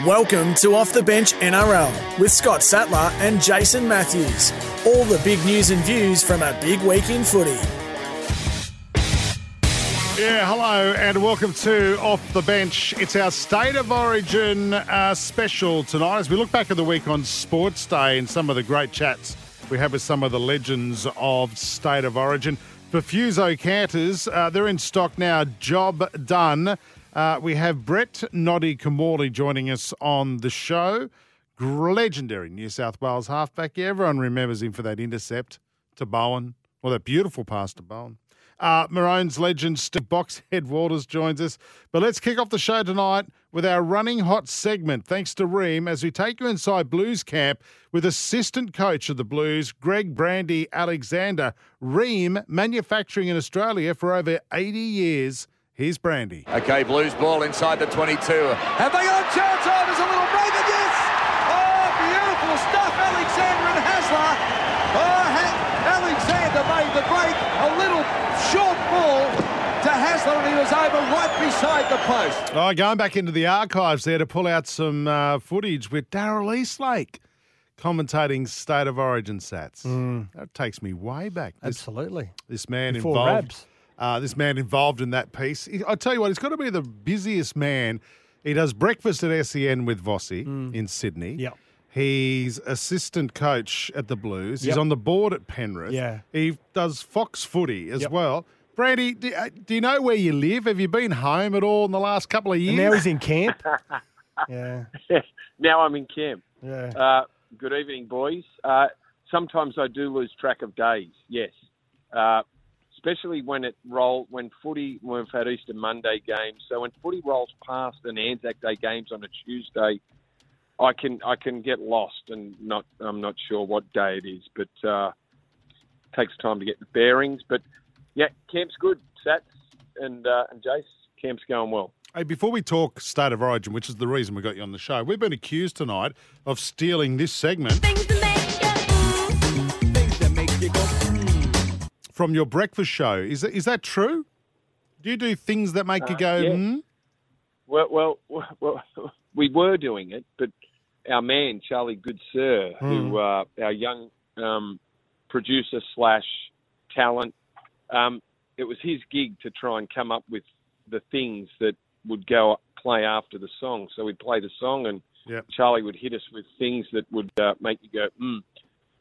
Welcome to Off the Bench NRL with Scott Sattler and Jason Matthews. All the big news and views from a big week in footy. Yeah, hello and welcome to Off the Bench. It's our State of Origin uh, special tonight as we look back at the week on Sports Day and some of the great chats we have with some of the legends of State of Origin. For Fuso Canters, uh, they're in stock now. Job done. Uh, we have Brett Noddy Kimmorley joining us on the show. Legendary New South Wales halfback. Everyone remembers him for that intercept to Bowen. Well, that beautiful pass to Bowen. Uh, Maroons legend Steve Boxhead Walters joins us. But let's kick off the show tonight with our running hot segment, thanks to Rheem, as we take you inside Blues camp with assistant coach of the Blues, Greg Brandy Alexander. Rheem, manufacturing in Australia for over 80 years. Here's Brandy. Okay, Blues ball inside the 22. Have they got a chance? Oh, there's a little break, and yes! Oh, beautiful stuff, Alexander and Hasler. Oh, ha- Alexander made the break. A little short ball to Hasler, and he was over right beside the post. Oh, going back into the archives there to pull out some uh, footage with Daryl Eastlake commentating State of Origin sats. That takes me way back. This, Absolutely. this man Before involved. Rabs. Uh, this man involved in that piece. He- I tell you what, he's got to be the busiest man. He does breakfast at SEN with Vossi in Sydney. Mm. Yep. He's assistant coach at the Blues. He's on the board at Penrith. Yeah. He does Fox Footy as Yep. well. Brandy, do, uh, do you know where you live? Have you been home at all in the last couple of years? And now he's in camp. yeah. now I'm in camp. Yeah. Uh, good evening, boys. Uh, sometimes I do lose track of days. Yes, uh, especially when it roll when footy. We've had Easter Monday games, so when footy rolls past and Anzac Day games on a Tuesday, I can I can get lost and not I'm not sure what day it is, but uh, takes time to get the bearings. But yeah, camp's good. Sats and uh, and Jace, camp's going well. Hey, before we talk State of Origin, which is the reason we got you on the show, we've been accused tonight of stealing this segment from your breakfast show. Is that, is that true? Do you do things that make you Uh, go, yeah. hmm? Well, well, well, we were doing it, but our man Charlie good Goodsir, who uh, our young um, producer slash talent, um, it was his gig to try and come up with the things that would go play after the song. So we'd play the song, and Yep. Charlie would hit us with things that would uh, make you go, mm.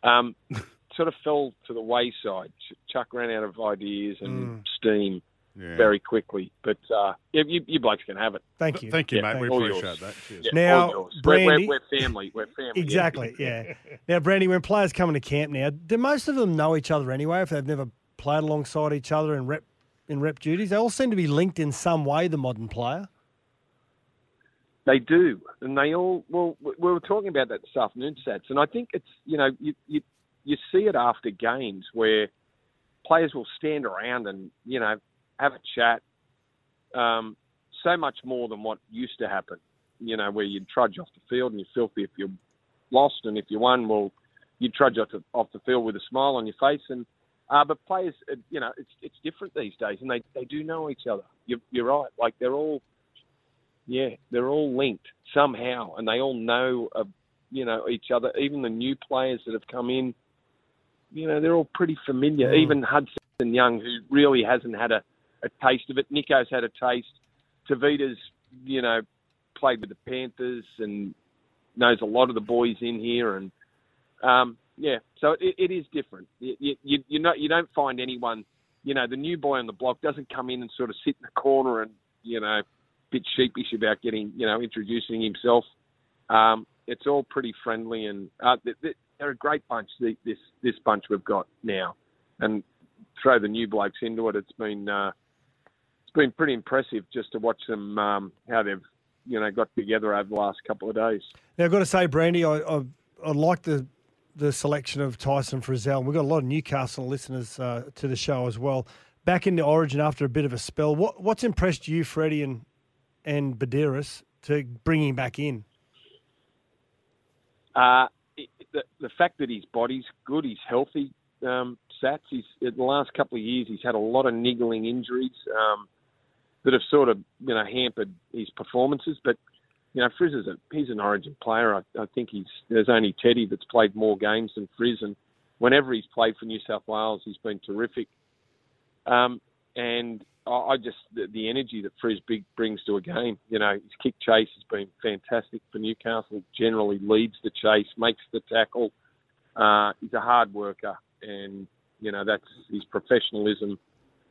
Um, sort of fell to the wayside. Chuck ran out of ideas and steam Yeah. very quickly. But uh, yeah, you, you blokes can have it. Thank you. Thank you, Yeah, mate. We all appreciate yours. that. Cheers. Yeah, Now, all yours. We're, we're, Brandy- we're family. We're family. Exactly. Yeah. now, Brandy, when players come into camp now, do most of them know each other anyway? If they've never played alongside each other in rep in rep duties, they all seem to be linked in some way. The modern player. They do, and they all. Well, we we were talking about that this afternoon, Sats, and I think it's you know you you you see it after games where players will stand around and you know have a chat. Um, so much more than what used to happen. You know, where you'd trudge off the field and you're filthy if you're lost, and if you won, well, you'd trudge off the, off the field with a smile on your face. And uh, but players, uh, you know, it's it's different these days, and they they do know each other. You're, you're right. Like they're all yeah, they're all linked somehow, and they all know, you know, each other. Even the new players that have come in, you know, they're all pretty familiar. Even Hudson Young, who really hasn't had a, a taste of it. Nico's had a taste. Tevita's, you know, played with the Panthers and knows a lot of the boys in here, and um, yeah, so it, it is different. You, you, you, know, you don't find anyone. You know, the new boy on the block doesn't come in and sort of sit in the corner and you know bit sheepish about getting, you know, introducing himself. Um, it's all pretty friendly, and uh, they're a great bunch. the- This this bunch we've got now, and throw the new blokes into it. It's been uh, it's been pretty impressive just to watch them um, how they've you know got together over the last couple of days. Now, I've got to say, Brandy, I, I, I like the the selection of Tyson Frizell. We've got a lot of Newcastle listeners uh, to the show as well. Back into Origin after a bit of a spell. What what's impressed you, Freddie and and Buderus, to bring him back in? Uh, the, fact that his body's good, he's healthy, um, Sats. He's in the last couple of years, he's had a lot of niggling injuries um, that have sort of you know hampered his performances. But you know, Frizz is a he's an Origin player. I, I think he's there's only Teddy that's played more games than Frizz, and whenever he's played for New South Wales, he's been terrific. Um, and I, just the, the energy that Frizz big brings to a game. You know, his kick chase has been fantastic for Newcastle. Generally leads the chase, makes the tackle. Uh, he's a hard worker, and you know that's his professionalism,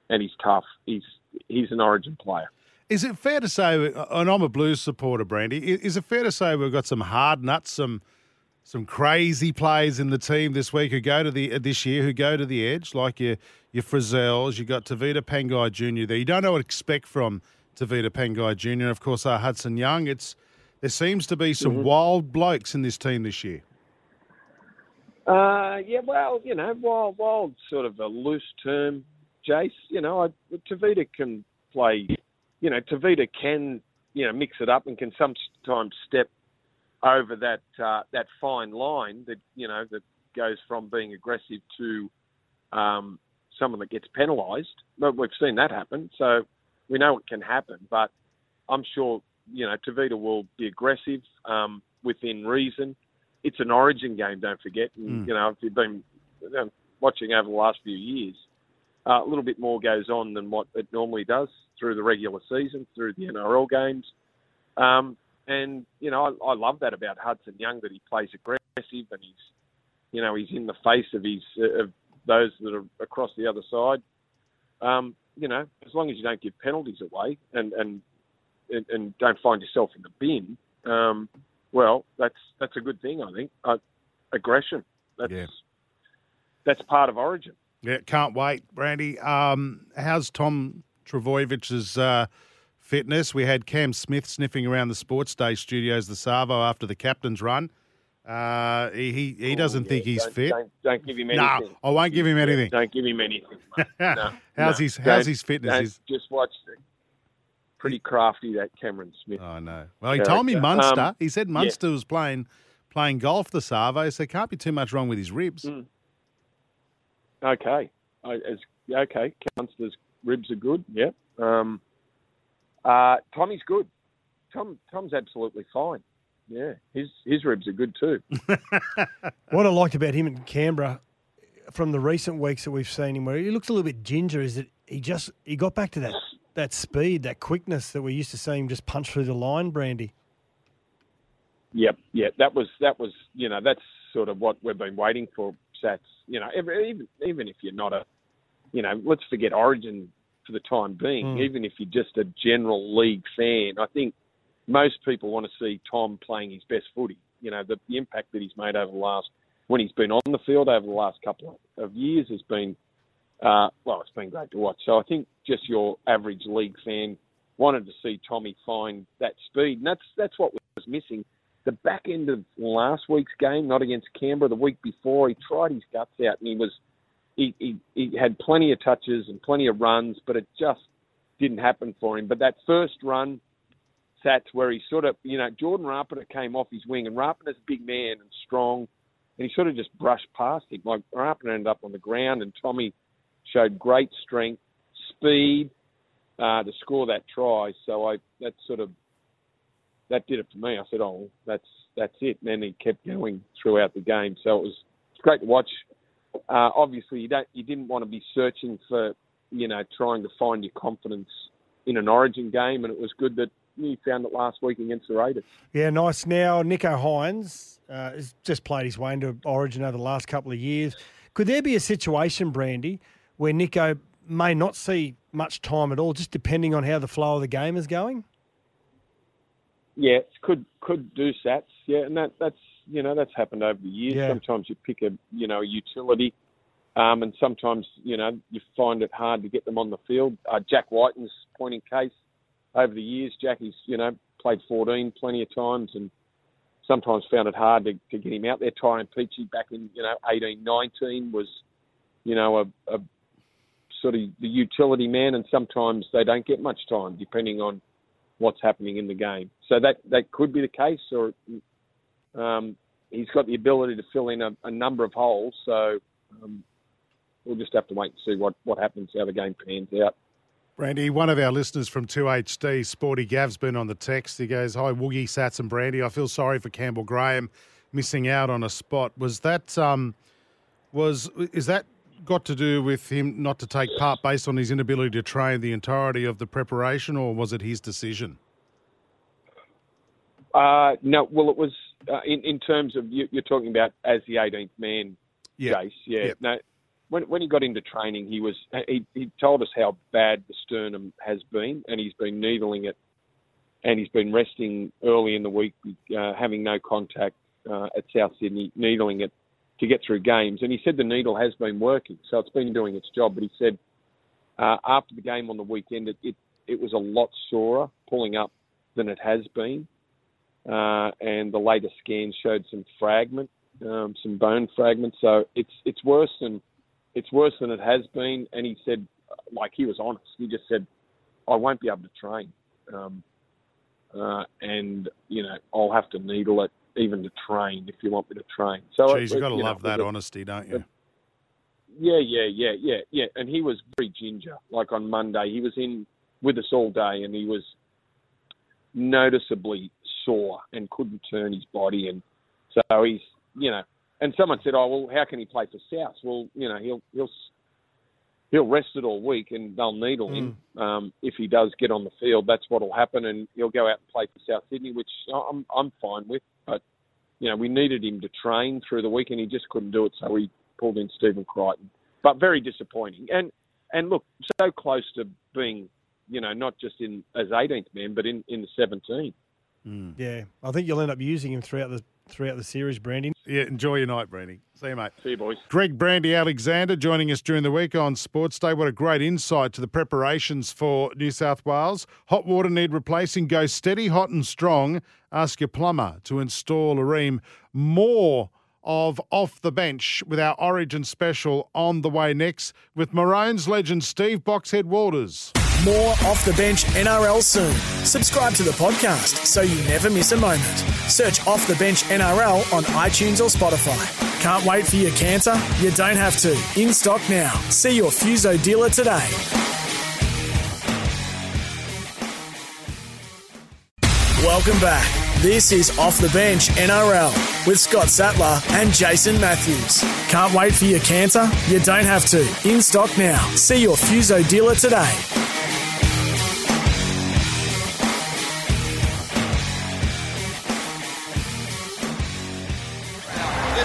and he's tough. He's he's an Origin player. Is it fair to say, and I'm a Blues supporter, Brandy, is it fair to say we've got some hard nuts, some some crazy players in the team this week who go to the this year who go to the edge, like your your Frizells, you got Tevita Pangai Jr. there. You don't know what to expect from Tevita Pangai Jr. Of course, uh, Hudson Young. It's there seems to be some mm-hmm. wild blokes in this team this year. Uh, yeah, well, you know, wild, wild, sort of a loose term, Jace. You know, I, Tevita can play you know, Tevita can, you know, mix it up and can sometimes step over that uh, that fine line that you know that goes from being aggressive to um, someone that gets penalised. But we've seen that happen, so we know it can happen. But I'm sure you know Tevita will be aggressive um, within reason. It's an Origin game, don't forget. And, mm. You know, if you've been watching over the last few years, uh, a little bit more goes on than what it normally does through the regular season, through the NRL games. Um, and you know, I, I love that about Hudson Young that he plays aggressive and he's, you know, he's in the face of his of those that are across the other side. Um, you know, as long as you don't give penalties away and and and, and don't find yourself in the bin, um, well, that's that's a good thing, I think. Uh, aggression. That's yeah. that's part of Origin. Yeah, can't wait, Brandy. Um, how's Tom Trbojevic's uh, fitness. We had Cam Smith sniffing around the Sports Day studios, the Savo, after the captain's run. Uh, he he doesn't oh, yeah. think he's don't, fit. Don't, don't, give him anything. No, I won't give him anything. Don't give him anything. No, how's no, his How's his fitness? just watch. Pretty crafty that Cameron Smith. Oh know. Well, he character. told me Munster. Um, he said Munster yeah. was playing playing golf the Savo, so can't be too much wrong with his ribs. Mm. Okay, I, as, okay, Munster's ribs are good. Yeah. Um, uh, Tommy's good. Tom Tom's absolutely fine. Yeah, his his ribs are good too. what I liked about him in Canberra from the recent weeks that we've seen him, where he looks a little bit ginger, is that he just he got back to that that speed, that quickness that we used to see him just punch through the line, Brandy. Yep, yeah, that was that was you know that's sort of what we've been waiting for. Sats, you know, even even if you're not a, you know, let's forget Origin for the time being, mm. even if you're just a general league fan. I think most people want to see Tom playing his best footy. You know, the, the impact that he's made over the last, when he's been on the field over the last couple of years has been, uh, well, it's been great to watch. So I think just your average league fan wanted to see Tommy find that speed, and that's that's what was missing. The back end of last week's game, not against Canberra, the week before, he tried his guts out and he was he, he, he had plenty of touches and plenty of runs, but it just didn't happen for him. But that first run, Sats, where he sort of, you know, Jordan Rapana came off his wing, and Rapana's a big man and strong, and he sort of just brushed past him. Like Rapana ended up on the ground, and Tommy showed great strength, speed uh, to score that try. So I that sort of that did it for me. I said, oh, that's that's it. And then he kept going throughout the game. So it was it's great to watch uh, obviously you don't you didn't want to be searching for you know trying to find your confidence in an Origin game, and it was good that you found it last week against the Raiders. Yeah, nice. Now Nico Hynes uh, has just played his way into Origin over the last couple of years. Could there be a situation, Brandy, where Nico may not see much time at all, just depending on how the flow of the game is going? Yeah, could could do sats. Yeah, and that that's you know that's happened over the years. Yeah. Sometimes you pick a you know a utility, um, and sometimes you know you find it hard to get them on the field. Uh, Jack Wighton's pointing case over the years. Jackie's you know played 14 plenty of times and sometimes found it hard to, to get him out there. Tyrone Peachey back in you know 18, 19 was you know a, a sort of the utility man, and sometimes they don't get much time depending on what's happening in the game. So that that could be the case, or um, he's got the ability to fill in a, a number of holes. So um, we'll just have to wait and see what, what happens, how the game pans out. Brandy, one of our listeners from 2HD, Sporty Gav's been on the text. He goes, Hi, Woogie, Sats, and Brandy. I feel sorry for Campbell Graham missing out on a spot. Was that, um, was, is that got to do with him not to take part based on his inability to train the entirety of the preparation, or was it his decision? Uh, no, well, it was uh, in in terms of you, you're talking about as the 18th man, Yeah. Jace. Yeah. Yep. No, when when he got into training, he was he he told us how bad the sternum has been, and he's been needling it, and he's been resting early in the week, uh, having no contact uh, at South Sydney, needling it to get through games. And he said the needle has been working, so it's been doing its job. But he said uh, after the game on the weekend, it, it it was a lot sorer pulling up than it has been uh, and the latest scan showed some fragment, um, some bone fragments. So it's it's worse than it's worse than it has been. And he said, like he was honest. He just said, I won't be able to train, um, uh, and you know I'll have to needle it even to train if you want me to train. So Jeez, it- you've got to you know, love it that a- honesty, don't you? yeah, yeah, yeah, yeah, yeah. And he was very ginger. Like on Monday, he was in with us all day, and he was noticeably sore and couldn't turn his body. And so he's, you know, and someone said, "Oh, well, how can he play for South?" Well, you know, he'll he'll he'll rest it all week, and they'll needle him um, if he does get on the field. That's what'll happen, and he'll go out and play for South Sydney, which I'm I'm fine with. But you know, we needed him to train through the week, and he just couldn't do it, so we pulled in Stephen Crichton. But very disappointing, and and look, so close to being, you know, not just in as 18th man, but in in the 17. Mm. Yeah, I think you'll end up using him throughout the throughout the series, Brandy. Yeah, enjoy your night, Brandy. See you, mate. See you, boys. Greg Brandy Alexander joining us during the week on Sports Day. What a great insight to the preparations for New South Wales. Hot water need replacing. Go steady, hot and strong. Ask your plumber to install a Rheem. More of Off the Bench with our Origin special on the way next with Maroons legend Steve Boxhead Walters. More off the bench NRL soon. Subscribe to the podcast so you never miss a moment. Search Off the Bench NRL on iTunes or Spotify. Can't wait for your canter? You don't have to. In stock now. See your Fuso dealer today. Welcome back. This is Off the Bench NRL with Scott Sattler and Jason Matthews. Can't wait for your canter? You don't have to. In stock now. See your Fuso dealer today.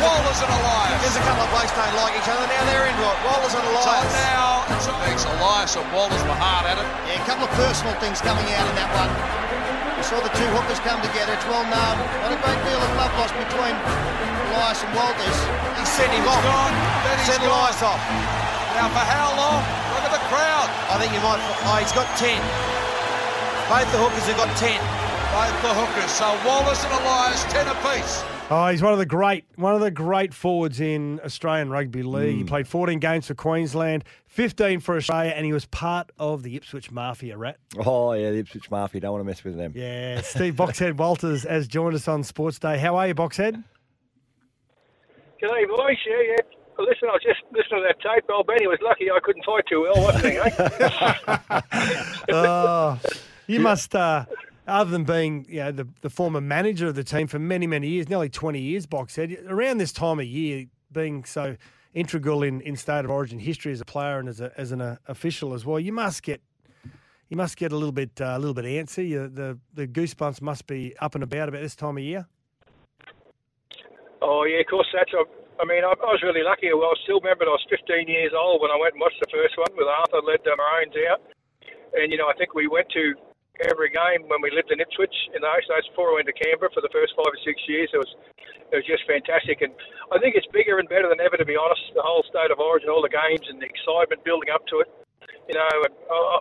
Walters and Elias. There's a couple of blokes don't like each other. Now they're into it. Walters and So Elias. now it's Alex Elias and Walters were hard at it. Yeah, a couple of personal things coming out in that one. Saw the two hookers come together. It's well known. Not a great deal of love lost between Elias and Walters. He sent him off. gone. Sent. Elias off. Now for how long? Look at the crowd. I think you might. Oh, he's got 10. Both the hookers have got 10. Both the hookers. So Walters and Elias, 10 apiece. Oh, he's one of the great one of the great forwards in Australian rugby league. He played 14 games for Queensland, 15 for Australia, and he was part of the Ipswich Mafia. Rat. Oh, yeah, the Ipswich Mafia. Don't want to mess with them. Yeah, Steve Boxhead Walters has joined us on Sports Day. How are you, Boxhead? G'day, boys. Yeah, yeah. Well, listen, I was just listening to that tape. Old Benny was lucky I couldn't fight too well, wasn't he? Eh? Oh, you must. Uh, other than being, you know, the, the former manager of the team for many, many years, nearly 20 years, Boxhead, around this time of year, being so integral in, in state of origin history as a player and as, a, as an uh, official as well, you must get you must get a little bit uh, a little bit antsy. You, the the goosebumps must be up and about about this time of year. oh, yeah, of course, that's. I, I mean, I, I was really lucky. Well, I still remember I was 15 years old when I went and watched the first one with Arthur led the Maroons out. And, you know, I think we went to every game when we lived in Ipswich in those days before I went to Canberra for the first five or six years. It was it was just fantastic. And I think it's bigger and better than ever, to be honest. The whole state of origin, all the games and the excitement building up to it. You know, and, uh,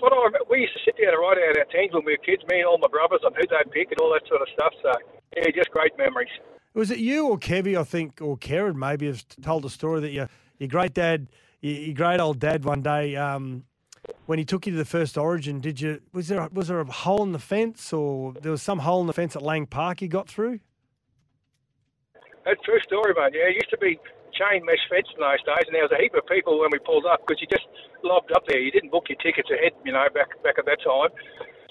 what I, we used to sit down and write out our teams when we were kids, me and all my brothers, on who they'd pick and all that sort of stuff. So, yeah, just great memories. Was it you or Kevy, I think, or Karen maybe has told a story that your your great dad, your, your great old dad, one day um, when he took you to the first Origin, did you was there a, was there a hole in the fence or there was some hole in the fence at Lang Park you got through? That's true story, mate. Yeah, it used to be chain mesh fence in those days, and there was a heap of people when we pulled up because you just lobbed up there. You didn't book your tickets ahead, you know, back back at that time.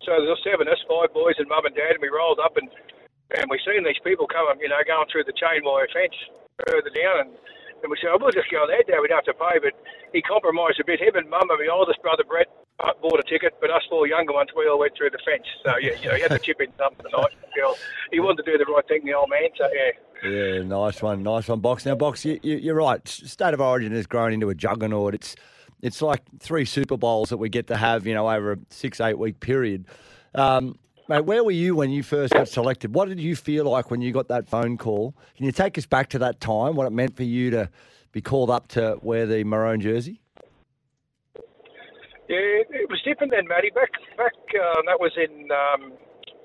So there was seven us, five boys and mum and dad, and we rolled up and and we seen these people coming, you know, going through the chain wire fence further down, and, and we said, oh, we'll just go there, Dad, we'd have to pay, but he compromised a bit. Him and mum and my oldest brother Brett uh, bought a ticket, but us four younger ones, we all went through the fence. So yeah, you know, he had to chip in something. He wanted to do the right thing, the old man. So yeah. Yeah, nice one, nice one, Box. Now, Box, you, you, you're right. State of Origin has grown into a juggernaut. It's it's like three Super Bowls that we get to have, you know, over a six eight week period. Um, mate, where were you when you first got selected? What did you feel like when you got that phone call? Can you take us back to that time? What it meant for you to be called up to wear the maroon jersey? Yeah, it was different then, Matty. Back back uh, that was in um,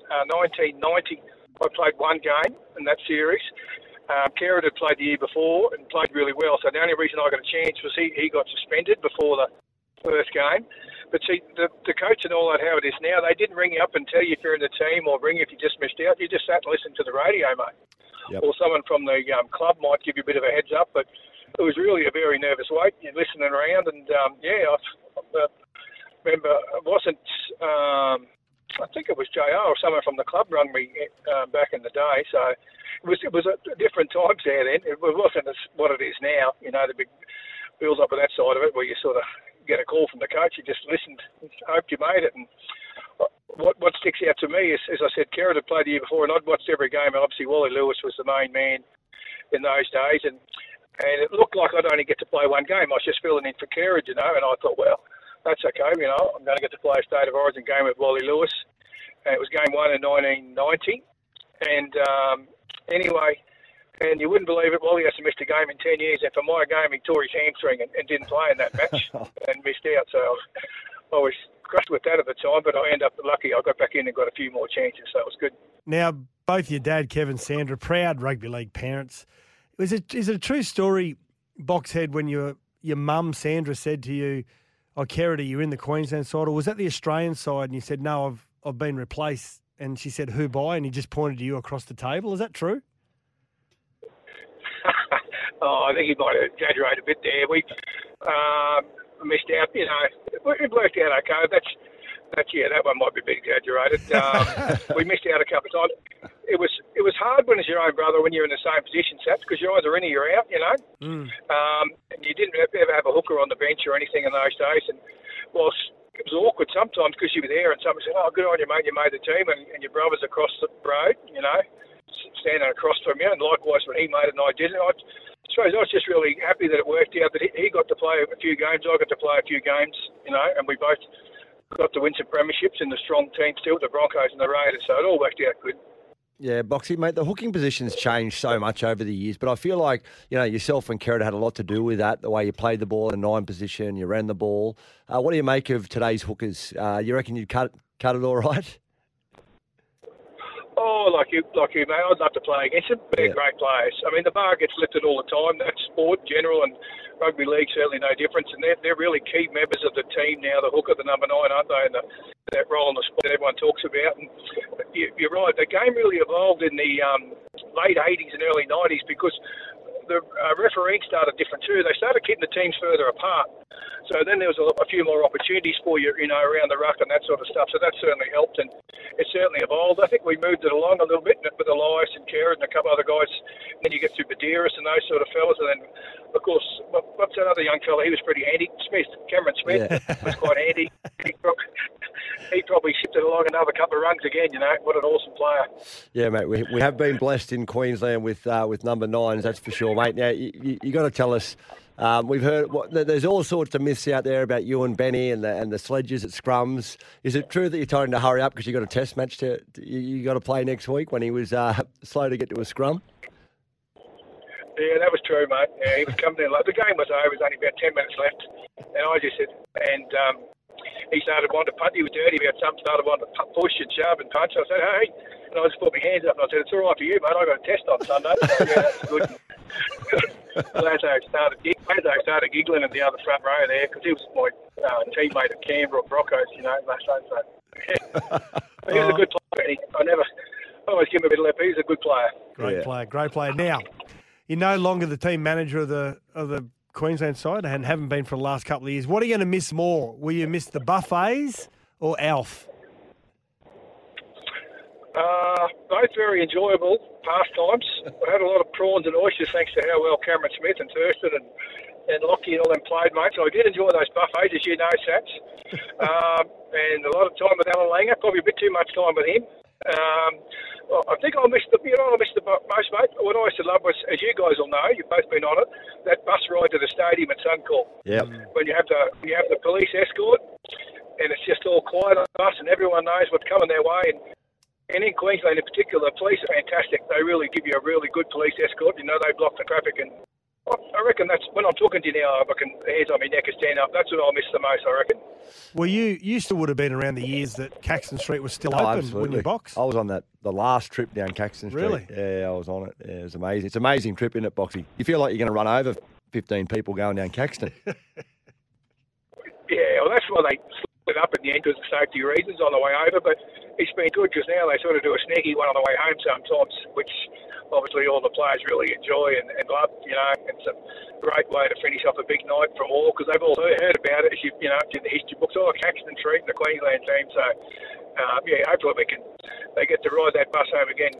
uh, 1990. I played one game in that series. Um, Kerrod had played the year before and played really well. So the only reason I got a chance was he, he got suspended before the first game. But see, the, the coach and all that, how it is now, they didn't ring you up and tell you if you're in the team or ring you if you just missed out. You just sat and listened to the radio, mate. Yep. Or someone from the um, club might give you a bit of a heads up. But it was really a very nervous wait. You're listening around, and um, yeah, I, I remember it wasn't. Um, I think it was JR or someone from the club rung me um, back in the day. So it was it was a different times there then. It wasn't as what it is now. You know, the big build up of that side of it, where you sort of get a call from the coach. You just listened, hoped you made it. And what what sticks out to me is, as I said, Kerrod had played the year before, and I'd watched every game. And obviously, Wally Lewis was the main man in those days, and and it looked like I'd only get to play one game. I was just filling in for Kerrod, you know, and I thought, well, that's okay. You know, I'm going to get to play a state of origin game with Wally Lewis. And it was game one in 1990, and um, anyway. And you wouldn't believe it, Wally hasn't missed a game in 10 years. And for my game, he tore his hamstring and, and didn't play in that match oh. and missed out. So I was crushed with that at the time, but I ended up lucky. I got back in and got a few more chances, so it was good. Now, both your dad, Kevin, Sandra, proud rugby league parents. Is it is it a true story, Boxhead, when your your mum Sandra said to you, "Oh, Kerrod, are you in the Queensland side?" Or was that the Australian side? And you said, "No, I've I've been replaced." And she said, "Who by?" And he just pointed to you across the table. Is that true? Oh, I think he might have exaggerated a bit there. We um, missed out, you know. It worked out okay. That's that's yeah, that one might be a bit exaggerated. Um, we missed out a couple of times. It was it was hard when it's your own brother when you're in the same position, Sats, because you're either in or you're out, you know. Mm. Um, and you didn't ever have a hooker on the bench or anything in those days. And whilst it was awkward sometimes because you were there and someone said, "Oh, good on you, mate, you made the team," and, and your brother's across the road, you know, standing across from you. And likewise, when he made it and I did it, I suppose I was just really happy that it worked out. That he, got to play a few games, I got to play a few games, you know, and we both got to win some premierships in the strong team still, the Broncos and the Raiders. So it all worked out good. Yeah, Boxy, mate, the hooking position's changed so much over the years, but I feel like, you know, yourself and Kerrod had a lot to do with that, the way you played the ball in a nine position, you ran the ball. Uh, what do you make of today's hookers? Uh, you reckon you'd cut, cut it all right? Oh, like you, like you, mate. I'd love to play against them. They're Yeah. great players. I mean, the bar gets lifted all the time. That's sport in general, and rugby league certainly no difference. And they're, they're really key members of the team now. The hooker, the number nine, aren't they? And the, that role in the sport that everyone talks about. And you, you're right. The game really evolved in the um, late 80s and early 90s because the uh, refereeing started different too. They started keeping the teams further apart. So then there was a, a few more opportunities for you, you know, around the ruck and that sort of stuff. So that certainly helped, and certainly evolved. I think we moved it along a little bit with Elias and Kerrod and a couple other guys. And then you get to Buderus and those sort of fellas, and then of course, what's that other young fella? He was pretty handy. Smith, Cameron Smith was quite handy. He probably, he probably shipped it along another couple of rungs again. You know, what an awesome player. Yeah, mate, we, we have been blessed in Queensland with uh, with number nines, that's for sure, mate. Now, you, you, you got to tell us, um, we've heard, what, there's all sorts of myths out there about you and Benny and the, and the sledges at scrums. Is it true that you're him to hurry up because you got a test match to, you, got to play next week when he was uh, slow to get to a scrum? Yeah, that was true, mate. Yeah, he was coming in late. The game was over. It was only about 10 minutes left. And I just said, and um, he started wanting to punt. He was dirty about something, started wanting to pu- push and shove and punch. I said, hey. And I just put my hands up and I said, it's all right for you, mate. I've got a test on Sunday. So, yeah, that's good. Lazo started, gig- Lazo started giggling in the other front row there because he was my uh, teammate at Canberra Broncos, you know, Lazo. So, yeah. he was a good player. Benny. I never, I always give him a bit of lip. He's a good player. Great Yeah. player, great player. Now, you're no longer the team manager of the of the Queensland side and haven't been for the last couple of years. What are you going to miss more? Will you miss the buffets or Alf? Uh, both very enjoyable pastimes. I had a lot of prawns and oysters thanks to how well Cameron Smith and Thurston and, and Lockie and all them played, mate. So I did enjoy those buffets, as you know, Sats. um, and a lot of time with Allan Langer, probably a bit too much time with him. Um, well, I think I missed the, you know, I missed the most, mate. What I used to love was, as you guys will know, you've both been on it, that bus ride to the stadium at Suncorp. Yep. When you have the you have the police escort, and it's just all quiet on the bus, and everyone knows what's coming their way. And, and in Queensland in particular, police are fantastic. They really give you a really good police escort. You know, they block the traffic, and I I reckon that's when I'm talking to you now. I can hands on my neck and stand up. That's what I'll miss the most. I reckon. Well, you you still would have been around the years that Caxton Street was still Oh, open when absolutely. you box. I was on that the last trip down Caxton Street. Really? Yeah, I was on it. Yeah, it was amazing. It's an amazing trip, isn't it, Boxy? You feel like you're going to run over 15 people going down Caxton. Yeah, well, that's why they up in the end because of safety reasons on the way over. But it's been good because now they sort of do a sneaky one on the way home sometimes, which obviously all the players really enjoy and, and love. You know, it's a great way to finish off a big night from all because they've all heard, about it. As you, you know, in the history books, oh, Caxton and the Queensland team. So, uh, yeah, hopefully we can they get to ride that bus home again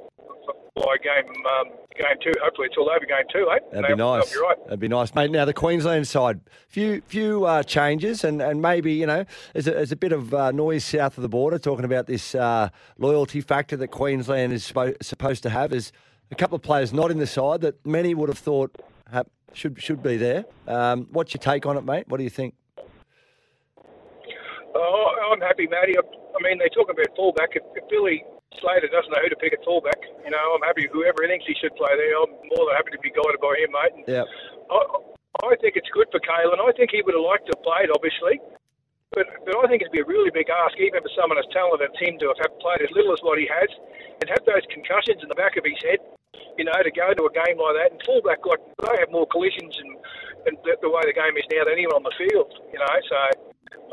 by game um, game two. Hopefully it's all over game two, eh? That'd be They'll- nice. right. That'd be nice, mate. Now the Queensland side, few few uh, changes, and, and maybe you know there's a, there's a bit of uh, noise south of the border talking about this uh, loyalty factor that Queensland is spo- supposed to have. Is a couple of players not in the side that many would have thought have, should should be there. Um, what's your take on it, mate? What do you think? Oh, I'm happy, Matty. I, I mean, they talk about fullback. If, if Billy Slater doesn't know who to pick at fullback, you know, I'm happy. Whoever he thinks he should play there, I'm more than happy to be guided by him, mate. And Yeah. I, I think it's good for Kalyn. I think he would have liked to have played, obviously. But, but I think it'd be a really big ask, even for someone as talented as him, to have played as little as what he has and have those concussions in the back of his head, you know, to go to a game like that. And fullback, like, they have more collisions and, and the, the way the game is now than anyone on the field, you know. So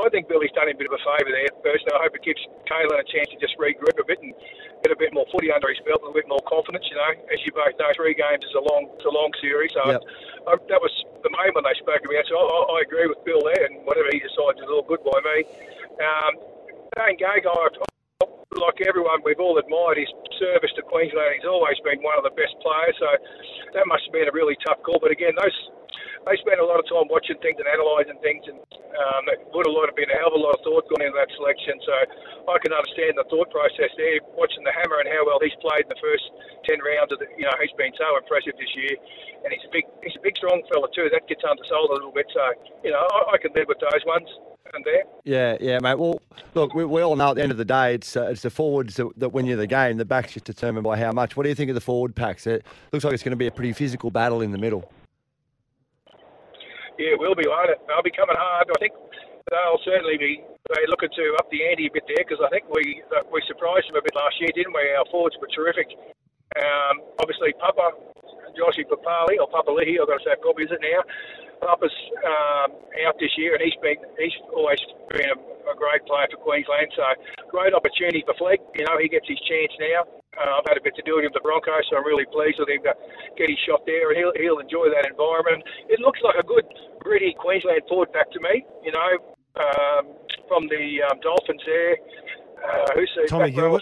I think Billy's done him a bit of a favour there. Personally, I hope it gives Kalyn a chance to just regroup a bit and get a bit more footy under his belt, a bit more confidence. You know, as you both know, three games is a long, it's a long series. So Yep. I, that was the main one they spoke about. So I, I agree with Bill there, and whatever he decides is all good by me. Um, Dane Gagai, like everyone, we've all admired his service to Queensland. He's always been one of the best players. So that must have been a really tough call. But again, those they spend a lot of time watching things and analysing things, and um, it would have been a hell of a lot of thought gone into that selection. So I can understand the thought process there. Watching the hammer and how well he's played in the first ten rounds, of the, you know, he's been so impressive this year, and he's a big, he's a big, strong fella too. That gets undersold a little bit. So you know, I, I can live with those ones. And there. Yeah, yeah, mate. Well, look, we, we all know at the end of the day, it's uh, it's the forwards that, that win you the game. The backs just determined by how much. What do you think of the forward packs? It looks like it's going to be a pretty physical battle in the middle. Yeah, it will be, it? They'll be coming hard. I think they'll certainly be they're looking to up the ante a bit there because I think we uh, we surprised them a bit last year, didn't we? Our forwards were terrific. Um, obviously, Papa, Joshy Papali, or Papalihi, I've got to say probably, is it now? Papa's um, out this year, and he's been he's always been a, a great player for Queensland. So great opportunity for Fleck. You know, he gets his chance now. Uh, I've had a bit to do with him the Broncos, so I'm really pleased with him to get his shot there, and he'll he'll enjoy that environment. It looks like a good, gritty Queensland forward back to me. You know, um, from the um, Dolphins there. Uh, who's the Tommy back row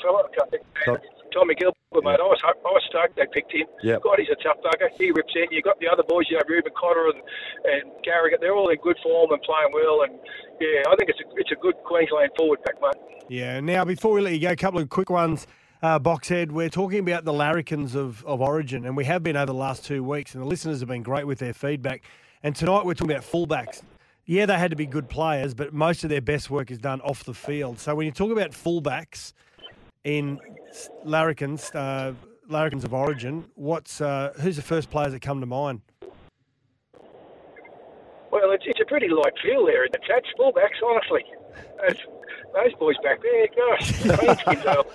Gilbert? fella? I can't think. Tom- Tommy Gilbert, mate. I was, I was stoked they picked him. Yep. God, he's a tough bugger. He rips in. You've got the other boys, you have Reuben Cotter and, and Carrigan. They're all in good form and playing well. And yeah, I think it's a it's a good Queensland forward pack, mate. Yeah. Now, before we let you go, a couple of quick ones. Uh, Boxhead, we're talking about the larrikins of, of Origin, and we have been over the last two weeks, and the listeners have been great with their feedback. And tonight we're talking about fullbacks. Yeah, they had to be good players, but most of their best work is done off the field. So when you talk about fullbacks in larrikins, uh, larrikins of Origin, what's uh, who's the first players that come to mind? Well, it's, it's a pretty light field there in the Tats fullbacks, honestly. Those, those boys back there, gosh,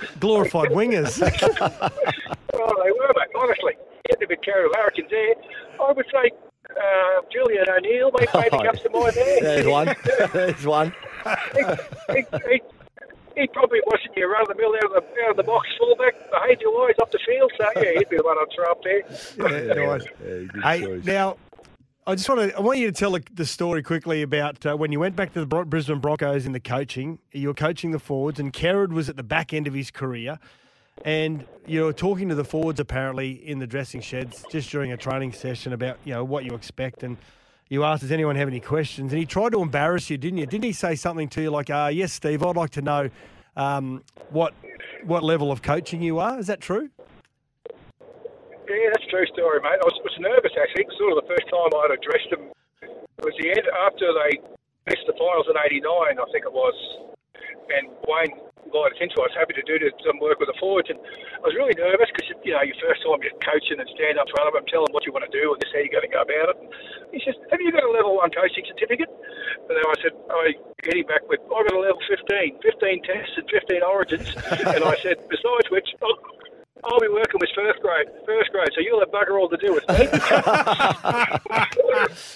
Glorified wingers. Oh, they were, mate. Honestly, getting a bit carried with Larrikins there. I would say uh, Julian O'Neill, mate, maybe comes to mind there. There's one. There's one. he, he, he, he probably wasn't your run of the mill out of the out of the box fullback, behaviour wise up the field. So yeah, he'd be the one I'd throw up there. Yeah, nice. good Hey, now, I just want to, I want you to tell the, the story quickly about uh, when you went back to the Brisbane Broncos in the coaching. You were coaching the forwards, and Kerrod was at the back end of his career. And you were talking to the forwards apparently in the dressing sheds just during a training session about you know what you expect. And you asked, "Does anyone have any questions?" And he tried to embarrass you, didn't you? Didn't he say something to you like, uh, "Yes, Steve, I'd like to know um, what what level of coaching you are"? Is that true? Yeah, that's true story, mate. I was, was nervous actually. Sort of the first time I'd addressed them it was the end after they missed the finals in '89, I think it was, and Wayne invited us into. it. I was happy to do some work with the forwards, and I was really nervous because you know your first time you're coaching and stand up in front of them, tell them what you want to do, and this is how you're going to go about it. And he says, "Have you got a level one coaching certificate?" And then I said, "I hit him back with, I've got a level 15, 15 tests and 15 origins," and I said, "Besides which." I'll, I'll be working with first grade, first grade, so you'll have bugger all to do with me.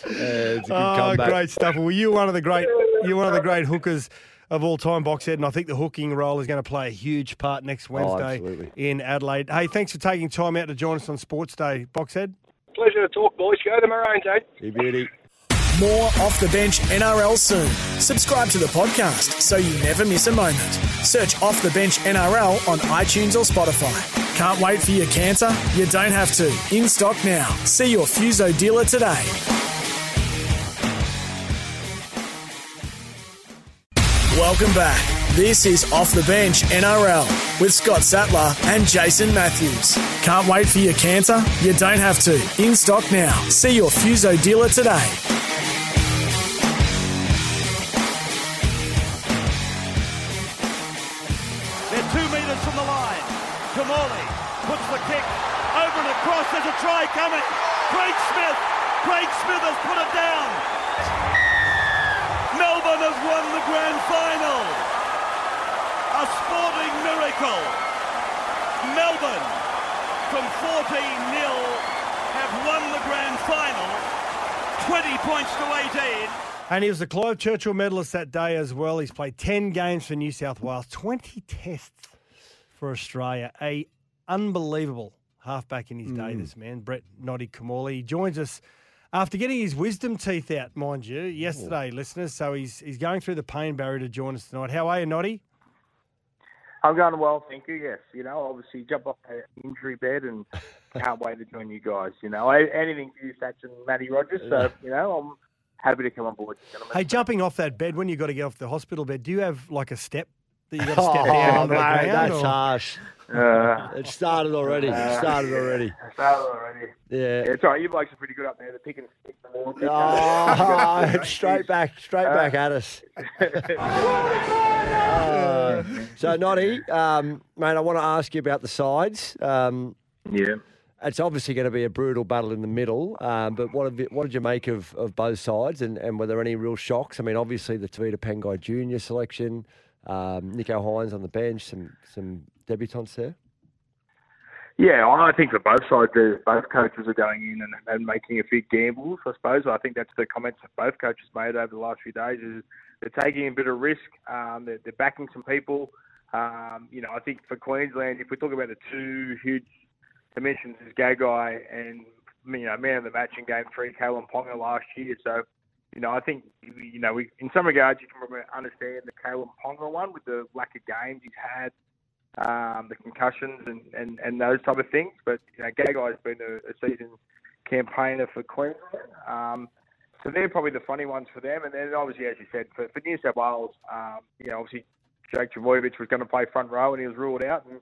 Yeah, it's a good Oh, comeback. great stuff. Well, you're one of the great, you're one of the great hookers of all time, Boxhead, and I think the hooking role is going to play a huge part next Wednesday absolutely. in Adelaide. Hey, thanks for taking time out to join us on Sports Day, Boxhead. Pleasure to talk, boys. Go the Maroons, eh? You beauty. More off the bench NRL soon. Subscribe to the podcast so you never miss a moment. Search Off the Bench NRL on iTunes or Spotify. Can't wait for your canter? You don't have to. In stock now. See your Fuso dealer today. Welcome back. This is Off the Bench NRL with Scott Sattler and Jason Matthews. Can't wait for your canter? You don't have to. In stock now. See your Fuso dealer today. They're two metres from the line. Kimmorley puts the kick over and across. There's a try coming. Craig Smith. Craig Smith has put it down. Melbourne has won the grand final. A sporting miracle. Melbourne, from 14 0, have won the grand final. 20 points to 18. And he was the Clive Churchill medalist that day as well. He's played 10 games for New South Wales, 20 tests for Australia. A unbelievable halfback in his day, mm. this man, Brett Noddy Kimmorley. He joins us after getting his wisdom teeth out, mind you, yesterday, listeners. So he's he's going through the pain barrier to join us tonight. How are you, Noddy? I'm going well, thank you. Yes, you know, obviously jump off the injury bed and can't wait to join you guys. You know, I- anything for you, Sats and Matty Rogers. So you know, I'm happy to come on board, gentlemen. Hey, jumping off that bed when you got to get off the hospital bed, do you have like a step that you got to Oh, step down onto the mate, that's or- harsh. Uh, It started already. It started already. It started already. Yeah. Yeah, it's all right. You blokes are pretty good up there. The pick and stick. the ball. Oh, straight back, straight back at us. Uh, so, Noddy, um, mate, I want to ask you about the sides. Um, Yeah. it's obviously going to be a brutal battle in the middle, um, but what, have you, what did you make of, of both sides, and, and were there any real shocks? I mean, obviously the Tevita Pangai Junior selection, um, Nico Hynes on the bench, some some debutants there. Yeah, I think for both sides, both coaches are going in and, and making a few gambles. I suppose I think that's the comments that both coaches made over the last few days. Is they're taking a bit of risk. Um, they're, they're backing some people. Um, you know, I think for Queensland, if we talk about the two huge dimensions, is Gagai and you know man of the match in Game Three, Kalyn Ponga last year. So. You know, I think you know, we, in some regards, you can understand the Kalyn Ponga one with the lack of games he's had um, the concussions and, and, and those type of things. But you know, Gagai's been a, a season campaigner for Queensland. Um, so they're probably the funny ones for them. And then obviously, as you said, for, for New South Wales, um, you know, obviously Jake Trbojevic was going to play front row and he was ruled out. And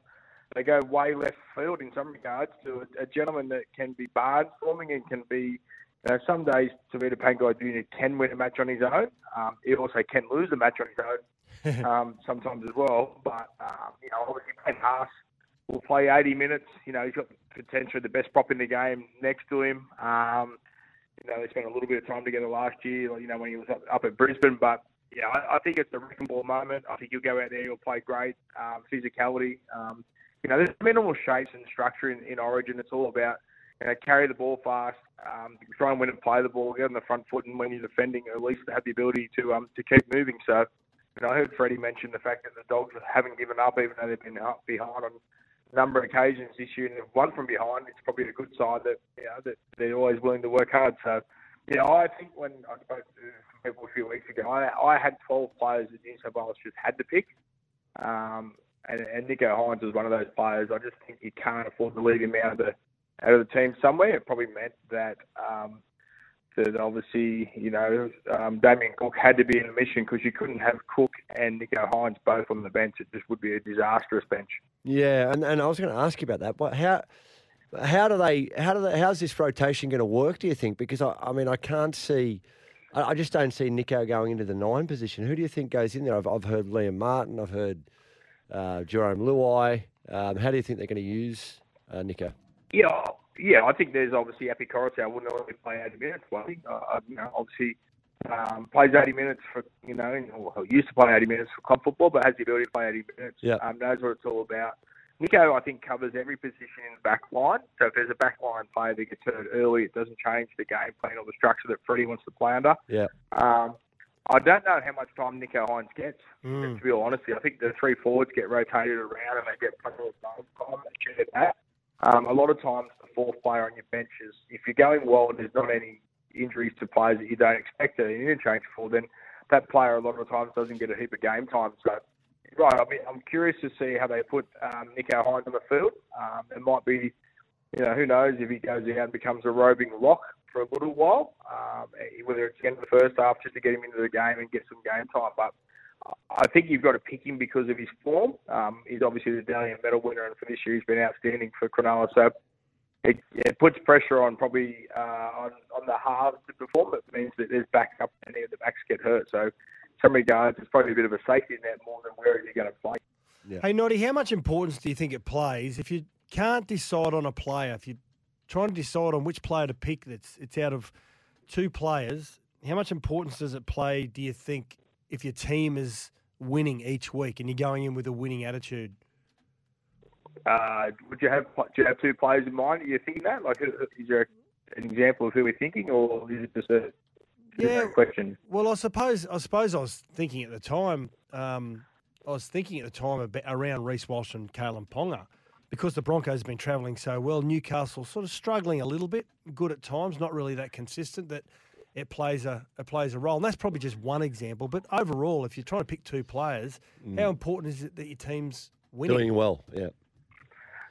they go way left field in some regards to a, a gentleman that can be barnstorming and can be. You know, some days Tevita Pangai Jr. can win a match on his own. Um, he also can lose a match on his own um, sometimes as well. But um, you know, obviously, Payne Haas will play 80 minutes. You know, he's got potentially the best prop in the game next to him. Um, you know, they spent a little bit of time together last year. You know, when he was up, up at Brisbane, but yeah, I, I think it's a wrecking ball moment. I think he'll go out there, he'll play great um, physicality. Um, you know, there's minimal shapes and structure in, in Origin. It's all about you know, carry the ball fast, um, try and win and play the ball, get on the front foot, and when you're defending, at least have the ability to um, to keep moving. So, I heard Freddie mention the fact that the Dogs haven't given up, even though they've been up behind on a number of occasions this year and they've won from behind, it's probably a good sign that you know that they're always willing to work hard. So, yeah, I think when I spoke to some people a few weeks ago, I, I had 12 players that New South Wales just had to pick. Um, and, and Nico Hynes was one of those players. I just think you can't afford to leave him out of the out of the team somewhere. It probably meant that um, that obviously you know um, Damien Cook had to be in the mission because you couldn't have Cook and Nicho Hynes both on the bench. It just would be a disastrous bench. Yeah, and, and I was going to ask you about that. But how how do they how do they how's this rotation going to work? Do you think? Because I, I mean I can't see. I, I just don't see Nicho going into the nine position. Who do you think goes in there? I've, I've heard Liam Martin. I've heard uh, Jerome Luai. Um, how do you think they're going to use uh, Nicho? Yeah, yeah. I think there's obviously Api Koroisau wouldn't only play 80 minutes. Well, uh, you know, obviously um, plays 80 minutes for you know, or used to play 80 minutes for club football, but has the ability to play 80 minutes. Yeah. Um, knows what it's all about. Nicho, I think, covers every position in the back line. So if there's a back line player that gets hurt early, it doesn't change the game plan or the structure that Freddie wants to play under. Yeah. Um, I don't know how much time Nicho Hynes gets. Mm. To be honest, I think the three forwards get rotated around and they get plenty of time. They share that. Um, a lot of times, the fourth player on your bench is if you're going well and there's not any injuries to players that you don't expect to interchange for, then that player a lot of times doesn't get a heap of game time. So, right, I mean, I'm curious to see how they put um, Nicho Hynes on the field. Um, it might be, you know, who knows if he goes out and becomes a roving lock for a little while, um, whether it's the end of the first half just to get him into the game and get some game time. But I think you've got to pick him because of his form. Um, he's obviously the Dally M medal winner, and for this year he's been outstanding for Cronulla. So it, it puts pressure on probably uh, on, on the halves to perform. It means that there's backup and any of the backs get hurt. So in some regards, it's probably a bit of a safety net more than where where is he going to play. Hey, Noddy, how much importance do you think it plays if you can't decide on a player? If you're trying to decide on which player to pick, that's it's out of two players. How much importance does it play? Do you think if your team is winning each week and you're going in with a winning attitude? Uh, would you have do you have two players in mind? Are you thinking that? Like, is there an example of who we're thinking, or is it just a, Yeah. question? Well, I suppose I suppose I was thinking at the time. Um, I was thinking at the time about, around Reece Walsh and Kalyn Ponga because the Broncos have been travelling so well. Newcastle sort of struggling a little bit, good at times, not really that consistent. That it plays a it plays a role, and that's probably just one example. But overall, if you're trying to pick two players, how important is it that your team's winning? Doing well, yeah.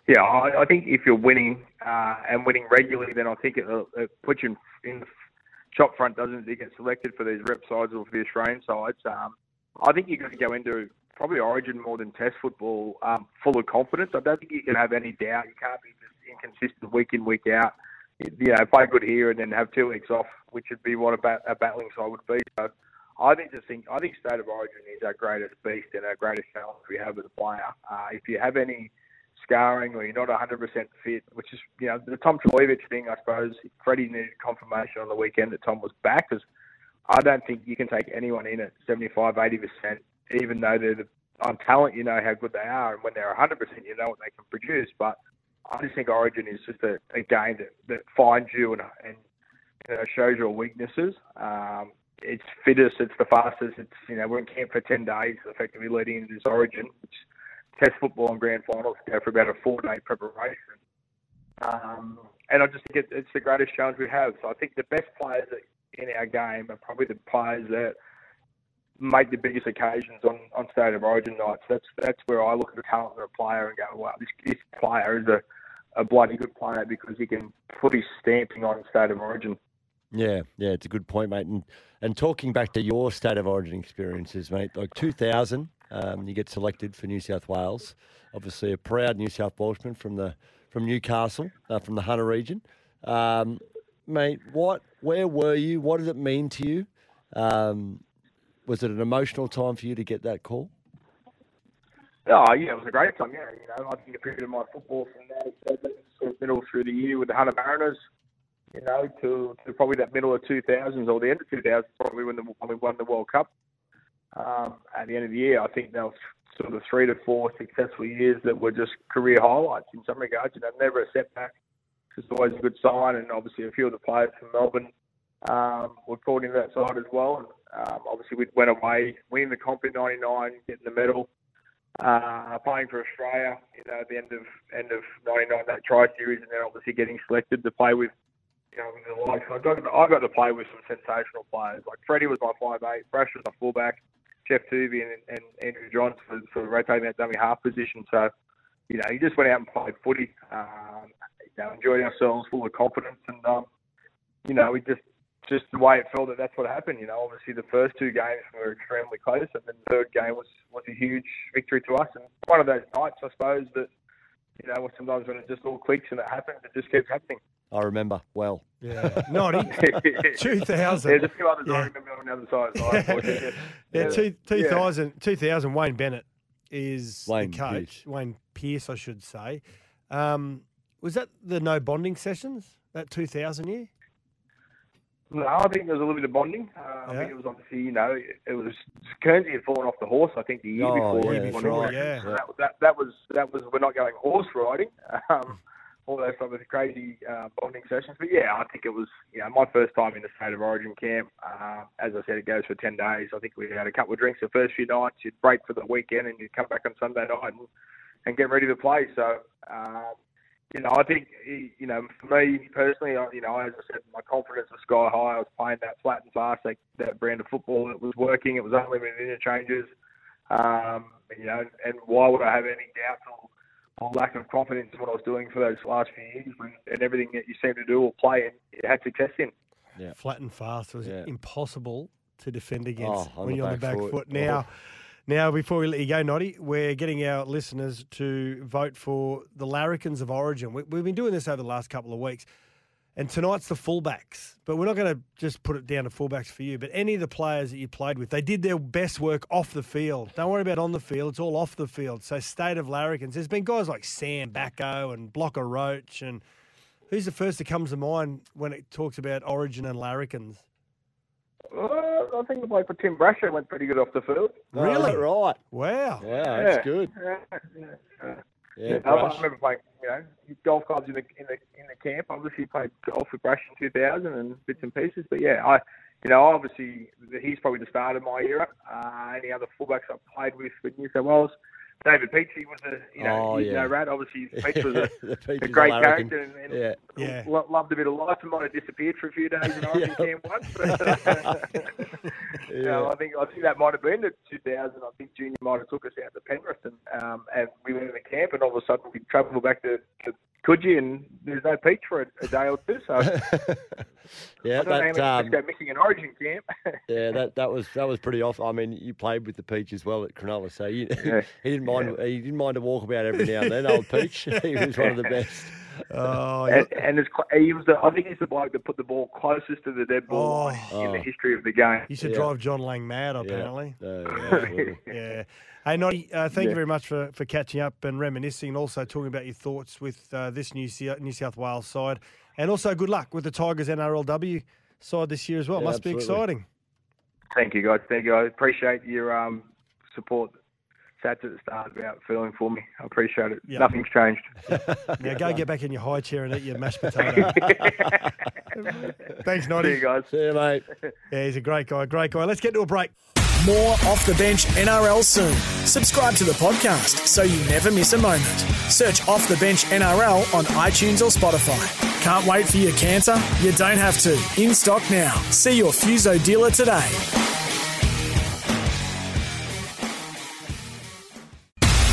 Yeah, I, I think if you're winning uh, and winning regularly, then I think it, it puts you in, in the shop front, doesn't it? You get selected for these rep sides or for the Australian sides. Um, I think you've got to go into probably Origin more than Test football um, full of confidence. I don't think you can have any doubt. You can't be just inconsistent week in, week out. You know, play good here and then have two weeks off, which would be what a, bat, a battling side would be. So I think the thing, I think State of Origin is our greatest beast and our greatest challenge we have as a player. Uh, if you have any scarring or you're not 100% fit, which is, you know, the Tom Trbojevic thing, I suppose, Freddie needed confirmation on the weekend that Tom was back because I don't think you can take anyone in at 75, 80%, even though they're the, on talent, you know how good they are, and when they're 100%, you know what they can produce. But I just think Origin is just a, a game that, that finds you and, and you know, shows your weaknesses. Um, it's fittest, it's the fastest. It's you know we're in camp for ten days, effectively leading into this Origin, which Test football and grand finals go for about a four-day preparation. Um, and I just think it, it's the greatest challenge we have. So I think the best players in our game are probably the players that make the biggest occasions on, on state of origin nights. That's that's where I look at the talent of a player and go, wow, this, this player is a, a bloody good player because he can put his stamping on state of origin. Yeah, yeah, it's a good point, mate. And and talking back to your state of origin experiences, mate, like 2000, um, you get selected for New South Wales. Obviously, a proud New South Welshman from the from Newcastle, uh, from the Hunter region. Um, mate, what? Where were you? What did it mean to you? Um, was it an emotional time for you to get that call? Oh yeah, it was a great time. Yeah, you know, I think a period of my football from that sort of middle through the year with the Hunter Mariners, you know, to, to probably that middle of 2000s or the end of 2000s, probably when, the, when we won the World Cup. Um, at the end of the year, I think there was sort of three to four successful years that were just career highlights in some regards. You know, never a setback. It's always a good sign, and obviously a few of the players from Melbourne um, were caught into that side as well. And um, obviously we went away, winning the comp in '99, getting the medal. Uh, playing for Australia, you know, at the end of end of '99 that Tri Series, and then obviously getting selected to play with, you know, the likes. I got I got to play with some sensational players. Like Freddie was my five eight, Brash was my fullback, Geoff Toovey and, and Andrew Johns for sort of rotating that dummy half position. So, you know, he just went out and played footy. Um, you know, enjoyed ourselves, full of confidence, and um, you know, we just just the way it felt that that's what happened. You know, obviously the first two games were extremely close, and then the third game was was a huge victory to us. And one of those nights, I suppose, that you know, sometimes when it just all clicks and it happens, it just keeps happening. I remember well. Yeah, Noddy, 2000. Yeah, just a few others Yeah. I remember on the other side. So I- Yeah, two, Yeah. 2000, 2000, Wayne Bennett is Wayne the coach. Wayne Pearce, I should say. Um, was that the no bonding sessions, that 2000 year? No, I think there was a little bit of bonding. Uh, I think it was obviously, you know, it, it was Guernsey had fallen off the horse. I think the year Oh, before. yeah, right. Yeah. So that, that that was that was we're not going horse riding. Um, all those sort of crazy uh, bonding sessions. But yeah, I think it was you know my first time in the state of origin camp. Uh, as I said, it goes for ten days. I think we had a couple of drinks the first few nights. You'd break for the weekend and you'd come back on Sunday night and, and get ready to play. So. Um, you know, I think, you know, for me personally, you know, as I said, my confidence was sky high. I was playing that flat and fast, that, that brand of football. It was working. It was unlimited interchanges. Um, you know, and why would I have any doubts or, or lack of confidence in what I was doing for those last few years when, and everything that you seem to do or play and it had success in? Yeah. Flat and fast was Yeah. impossible to defend against Oh, when you're on the back back foot. foot. Now, now before we let you go, Noddy, we're getting our listeners to vote for the Larrikins of Origin. We, we've been doing this over the last couple of weeks. And tonight's the fullbacks, but we're not going to just put it down to fullbacks for you. But any of the players that you played with, they did their best work off the field. Don't worry about on the field; it's all off the field. So, state of larrikins. There's been guys like Sam Backo and Blocker Roach, and who's the first that comes to mind when it talks about Origin and larrikins? Uh, I think the bloke for Tim Brasher went pretty good off the field. Oh, Really? is right. Wow. Yeah, that's good. Yeah, yeah, yeah. Yeah, Yeah, I remember playing, you know, golf clubs in the in the in the camp. Obviously, played golf with Brush in 2000 and bits and pieces. But yeah, I, you know, obviously he's probably the start of my era. Uh, any other fullbacks I've played with with New South Wales, David Peachey was a, you know, Oh, you yeah. know, Rad. Obviously, Peach was a, a great Larrikin. character and, and Yeah. Yeah. lo- loved a bit of life and might have disappeared for a few days in Origin Yeah. camp once. But, you know, I think I think that might have been the 2000. I think Junior might have took us out to Penrith and um, and we went in the camp and all of a sudden we travelled back to, to Coogee and there's no peach for a, a day or two. So yeah, I don't know how that um, go missing in Origin camp. yeah, that that was that was pretty off. I mean, you played with the Peach as well at Cronulla, so you, Yeah. he didn't mind. He didn't mind a walkabout every now and then. Old Peach, he was one of the best. Oh, and, and it's, quite- he was the, I think he's the bloke that put the ball closest to the dead ball Oh. line in the Oh. history of the game. you should Yeah. drive John Lang mad, apparently. Uh, yeah. Yeah. Hey, Noddy, uh, thank you very much for, for catching up and reminiscing and also talking about your thoughts with uh, this New, Se- New South Wales side. And also good luck with the Tigers NRLW side this year as well. Yeah, Must be exciting. Thank you, guys. Thank you. I appreciate your um, support. Sats at the start about feeling for me. I appreciate it. Yeah. Nothing's changed. Now go get back in your high chair and eat your mashed potato. Thanks, See Noddy. you guys. See you, mate. Yeah, he's a great guy. Great guy. Let's get to a break. More off the bench NRL soon. Subscribe to the podcast so you never miss a moment. Search Off the Bench NRL on iTunes or Spotify. Can't wait for your canter? You don't have to. In stock now. See your Fuso dealer today.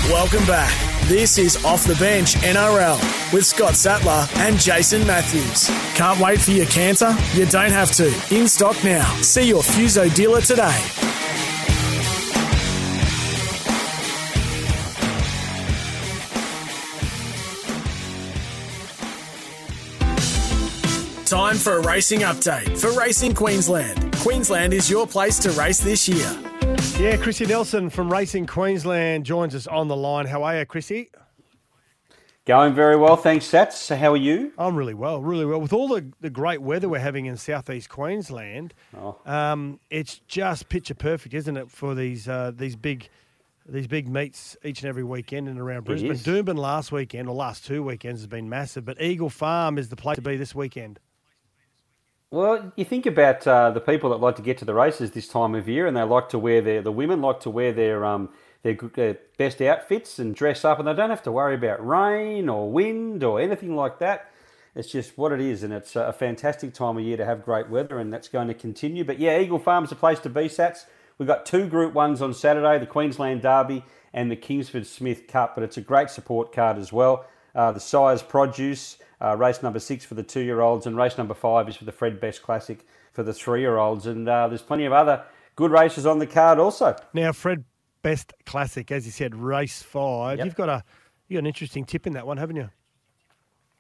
Welcome back. This is Off the Bench NRL with Scott Sattler and Jason Matthews. Can't wait for your canter? You don't have to. In stock now. See your Fuso dealer today. Time for a racing update for Racing Queensland. Queensland is your place to race this year. Yeah, Chrissy Nelson from Racing Queensland joins us on the line. How are you, Chrissy? Going very well, thanks, Sats. So how are you? I'm really well, really well. With all the, the great weather we're having in southeast Queensland, Oh. um, it's just picture perfect, isn't it, for these uh, these big these big meets each and every weekend and around Brisbane. is. Doomben last weekend or last two weekends has been massive, but Eagle Farm is the place to be this weekend. Well, you think about uh, the people that like to get to the races this time of year, and they like to wear their the women like to wear their um, their, their best outfits and dress up, and they don't have to worry about rain or wind or anything like that. It's just what it is, and it's a fantastic time of year to have great weather, and that's going to continue. But yeah, Eagle Farm's a place to be, Sats. We've got two Group 1s on Saturday, the Queensland Derby and the Kingsford Smith Cup, but it's a great support card as well. Uh, the Sires Produce, uh, race number six for the two year olds, and race number five is for the Fred Best Classic for the three year olds. And uh, there's plenty of other good races on the card also. Now, Fred, best classic, as you said, race five. Yep. You've got a you got an interesting tip in that one, haven't you?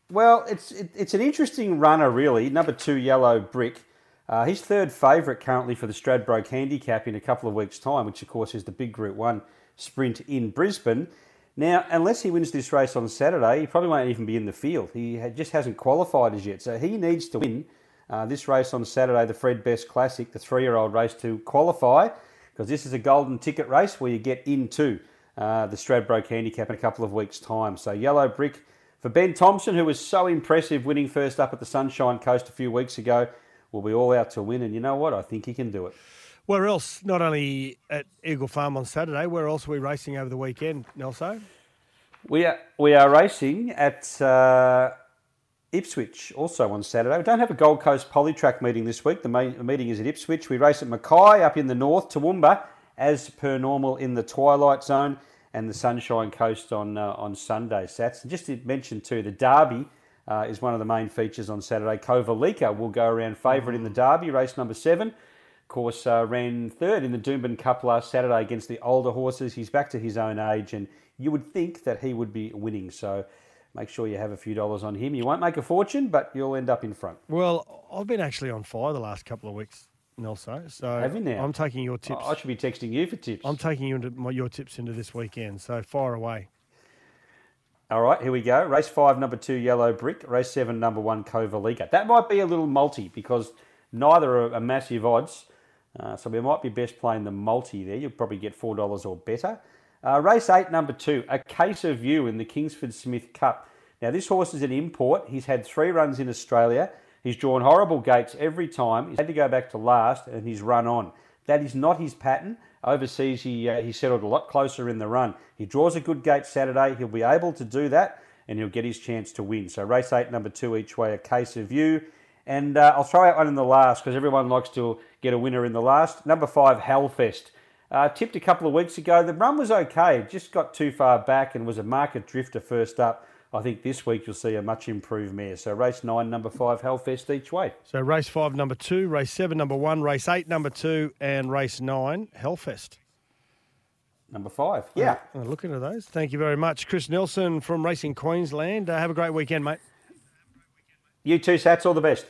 Well, it's it, it's an interesting runner, really. Number two, Yellow Brick. Uh, he's third favourite currently for the Stradbroke Handicap in a couple of weeks' time, which of course is the big Group One sprint in Brisbane. Now, unless he wins this race on Saturday, he probably won't even be in the field. He just hasn't qualified as yet, so he needs to win uh, this race on Saturday, the Fred Best Classic, the three-year-old race, to qualify, because this is a golden ticket race where you get into uh, the Stradbroke Handicap in a couple of weeks' time. So, Yellow Brick for Ben Thompson, who was so impressive winning first up at the Sunshine Coast a few weeks ago, will be all out to win. And you know what? I think he can do it. Where else? Not only at Eagle Farm on Saturday. Where else are we racing over the weekend, Nelson? We are we are racing at uh, Ipswich also on Saturday. We don't have a Gold Coast Polytrack meeting this week. The, ma- the meeting is at Ipswich. We race at Mackay up in the north, Toowoomba, as per normal in the Twilight Zone, and the Sunshine Coast on uh, on Sunday. Sats. And just to mention too, the Derby uh, is one of the main features on Saturday. Kovalica will go around favourite in the Derby, race number seven. Of course, uh, ran third in the Doomben Cup last Saturday against the older horses. He's back to his own age, and you would think that he would be winning. So make sure you have a few dollars on him. You won't make a fortune, but you'll end up in front. Well, I've been actually on fire the last couple of weeks, Nelson. So Have you now? I'm taking your tips. I should be texting you for tips. I'm taking you into my, your tips into this weekend. So fire away. All right, here we go. Race five, number two, Yellow Brick. Race seven, number one, Kovalica. That might be a little multi because neither are, are massive odds. Uh, so we might be best playing the multi there. You'll probably get $4 or better. Uh, race eight, number two, A Case of You in the Kingsford Smith Cup. Now, this horse is an import. He's had three runs in Australia. He's drawn horrible gates every time. He's had to go back to last and he's run on. That is not his pattern. Overseas, he, uh, he settled a lot closer in the run. He draws a good gate Saturday. He'll be able to do that and he'll get his chance to win. So, race eight, number two each way, A Case of You. And uh, I'll throw out one in the last because everyone likes to get a winner in the last. Number five, Hellfest. Uh, tipped a couple of weeks ago. The run was okay, just got too far back and was a market drifter first up. I think this week you'll see a much improved mare. So race nine, number five, Hellfest each way. So race five, number two, race seven, number one, race eight, number two, and race nine, Hellfest. Number five, yeah. I'll look into those. Thank you very much, Chris Nelson from Racing Queensland. Uh, have a great weekend, mate. You too, Sats. All the best.